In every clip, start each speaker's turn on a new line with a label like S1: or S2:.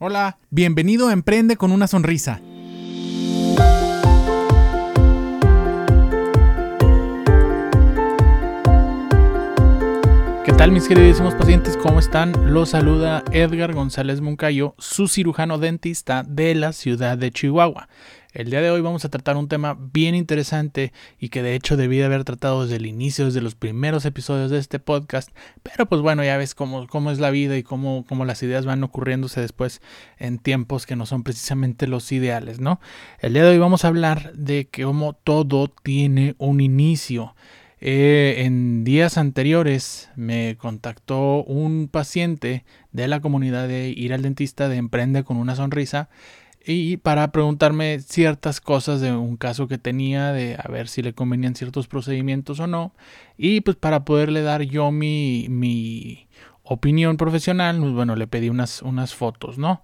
S1: Hola, bienvenido a Emprende con una sonrisa. ¿Qué tal mis queridísimos pacientes? ¿Cómo están? Los saluda Edgar González Moncayo, su cirujano dentista de la ciudad de Chihuahua. El día de hoy vamos a tratar un tema bien interesante y que de hecho debí de haber tratado desde el inicio, desde los primeros episodios de este podcast, pero pues bueno, ya ves cómo, cómo es la vida y cómo, cómo las ideas van ocurriéndose después en tiempos que no son precisamente los ideales, ¿no? El día de hoy vamos a hablar de cómo todo tiene un inicio. Eh, en días anteriores me contactó un paciente de la comunidad de ir al dentista de Emprende con una sonrisa y para preguntarme ciertas cosas de un caso que tenía, de a ver si le convenían ciertos procedimientos o no, y pues para poderle dar yo mi, mi opinión profesional, pues bueno, le pedí unas, unas fotos, ¿no?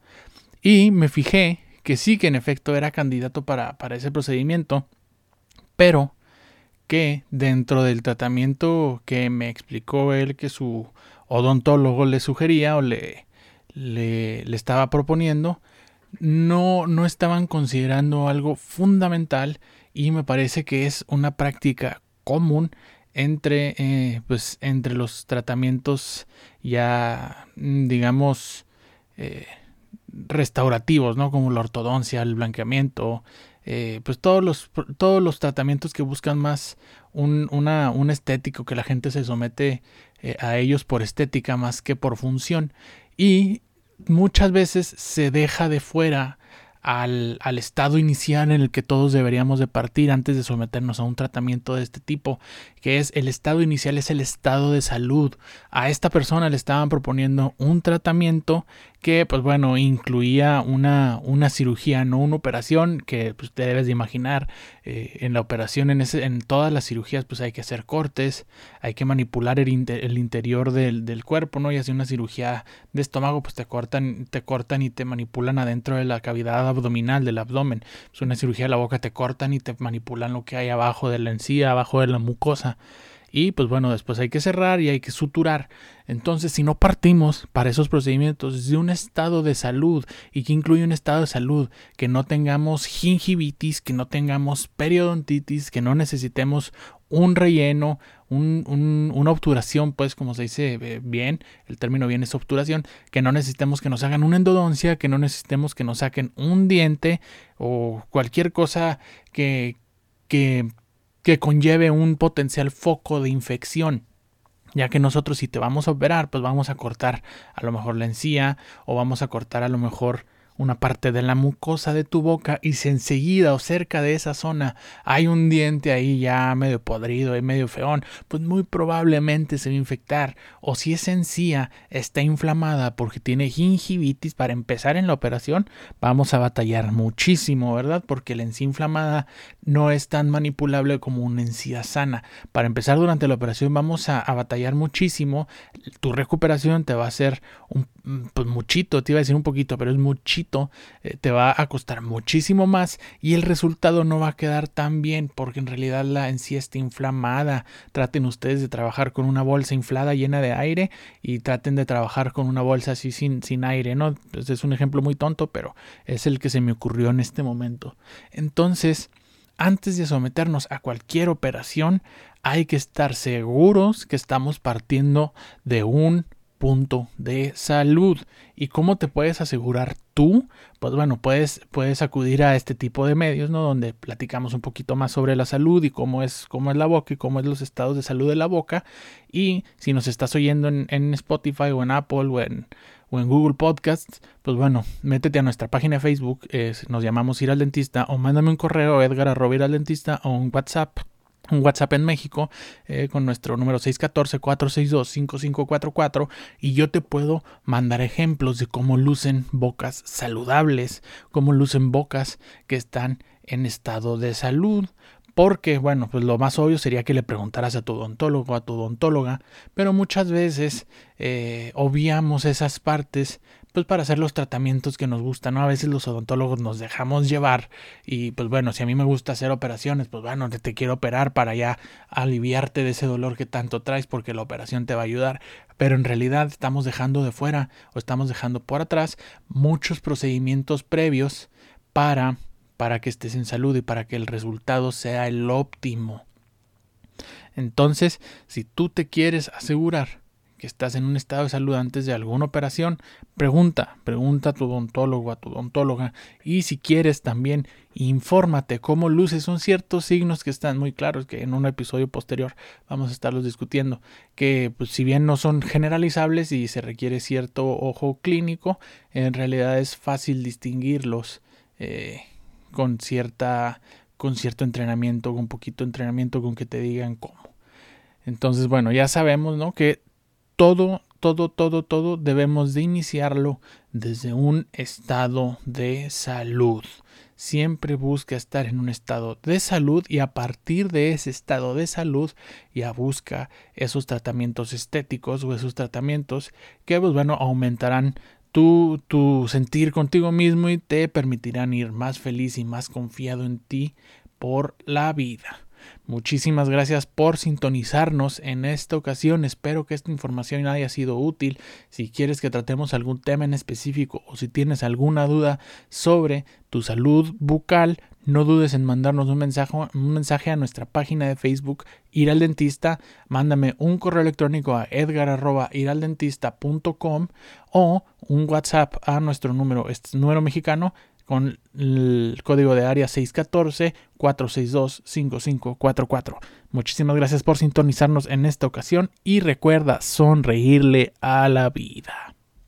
S1: Y me fijé que sí, que en efecto era candidato para, para ese procedimiento, pero que dentro del tratamiento que me explicó él que su odontólogo le sugería o le, le, le estaba proponiendo, no, no estaban considerando algo fundamental y me parece que es una práctica común entre, eh, pues, entre los tratamientos ya, mm, digamos, eh, restaurativos, ¿no? Como la ortodoncia, el blanqueamiento, eh, pues todos los, todos los tratamientos que buscan más un, una, un estético, que la gente se somete a ellos por estética más que por función. Y muchas veces se deja de fuera al, al, estado inicial en el que todos deberíamos de partir antes de someternos a un tratamiento de este tipo, que es el estado inicial, es el estado de salud. A esta persona le estaban proponiendo un tratamiento que pues bueno, incluía una, una cirugía, no una operación, que pues, te debes de imaginar, eh, en la operación, en, ese, en todas las cirugías, pues hay que hacer cortes, hay que manipular el, el interior del, del, cuerpo, ¿no? Y así una cirugía de estómago, pues te cortan, te cortan y te manipulan adentro de la cavidad abdominal, del abdomen. Es una cirugía de la boca, te cortan y te manipulan lo que hay abajo de la encía, abajo de la mucosa y pues bueno, después hay que cerrar y hay que suturar. Entonces, si no partimos para esos procedimientos de un estado de salud y que incluye un estado de salud, que no tengamos gingivitis, que no tengamos periodontitis, que no necesitemos un relleno, un, una obturación, pues como se dice eh, bien, el término bien es obturación, que no necesitemos que nos hagan una endodoncia, que no necesitemos que nos saquen un diente o cualquier cosa que, que que conlleve un potencial foco de infección. Ya que nosotros si te vamos a operar, pues vamos a cortar a lo mejor la encía o vamos a cortar a lo mejor una parte de la mucosa de tu boca y si enseguida o cerca de esa zona hay un diente ahí ya medio podrido y medio feón, pues muy probablemente se va a infectar. O si esa encía está inflamada porque tiene gingivitis, para empezar en la operación vamos a batallar muchísimo, ¿verdad? Porque la encía inflamada no es tan manipulable como una encía sana. Para empezar durante la operación vamos a, batallar muchísimo. Tu recuperación te va a un pues muchito, te iba a decir un poquito, pero es muchito eh, te va a costar muchísimo más y el resultado no va a quedar tan bien porque en realidad la en sí está inflamada. Traten ustedes de trabajar con una bolsa inflada llena de aire y traten de trabajar con una bolsa así sin, sin aire, ¿no? Pues es un ejemplo muy tonto, pero es el que se me ocurrió en este momento. Entonces, antes de someternos a cualquier operación, hay que estar seguros que estamos partiendo de un punto de salud. ¿Y cómo te puedes asegurar tú? Pues bueno, puedes, puedes acudir a este tipo de medios, ¿no? Donde platicamos un poquito más sobre la salud y cómo es, cómo es la boca y cómo es los estados de salud de la boca. Y si nos estás oyendo en, Spotify o en Apple o en, o en Google Podcasts, pues bueno, métete a nuestra página de Facebook, nos llamamos Ir al Dentista, o mándame un correo edgar arroba ir al dentista o un WhatsApp un WhatsApp en México eh, con nuestro número 614-462-5544 y yo te puedo mandar ejemplos de cómo lucen bocas saludables, cómo lucen bocas que están en estado de salud. Porque, bueno, pues lo más obvio sería que le preguntaras a tu odontólogo, a tu odontóloga, pero muchas veces eh, obviamos esas partes pues para hacer los tratamientos que nos gustan, ¿no? A veces los odontólogos nos dejamos llevar y pues bueno, si a mí me gusta hacer operaciones, pues bueno, te, te quiero operar para ya aliviarte de ese dolor que tanto traes porque la operación te va a ayudar, pero en realidad estamos dejando de fuera o estamos dejando por atrás muchos procedimientos previos para para que estés en salud y para que el resultado sea el óptimo. Entonces, si tú te quieres asegurar estás en un estado de salud antes de alguna operación, pregunta, pregunta a tu odontólogo, a tu odontóloga y si quieres también infórmate cómo luces. Son ciertos signos que están muy claros que en un episodio posterior vamos a estarlos discutiendo, que pues, si bien no son generalizables y se requiere cierto ojo clínico, en realidad es fácil distinguirlos eh, con cierta con cierto entrenamiento, con poquito entrenamiento, con que te digan cómo. Entonces, bueno, ya sabemos, ¿no? Que todo, todo, todo, todo debemos de iniciarlo desde un estado de salud. Siempre busca estar en un estado de salud y a partir de ese estado de salud ya busca esos tratamientos estéticos o esos tratamientos que pues bueno aumentarán tu, tu sentir contigo mismo y te permitirán ir más feliz y más confiado en ti por la vida. Muchísimas gracias por sintonizarnos en esta ocasión. Espero que esta información haya sido útil. Si quieres que tratemos algún tema en específico o si tienes alguna duda sobre tu salud bucal, no dudes en mandarnos un mensaje, a nuestra página de Facebook Ir al Dentista. Mándame un correo electrónico a edgar.iraldentista.com o un WhatsApp a nuestro número, número mexicano con el código de área 614-462-5544. Muchísimas gracias por sintonizarnos en esta ocasión y recuerda sonreírle a la vida.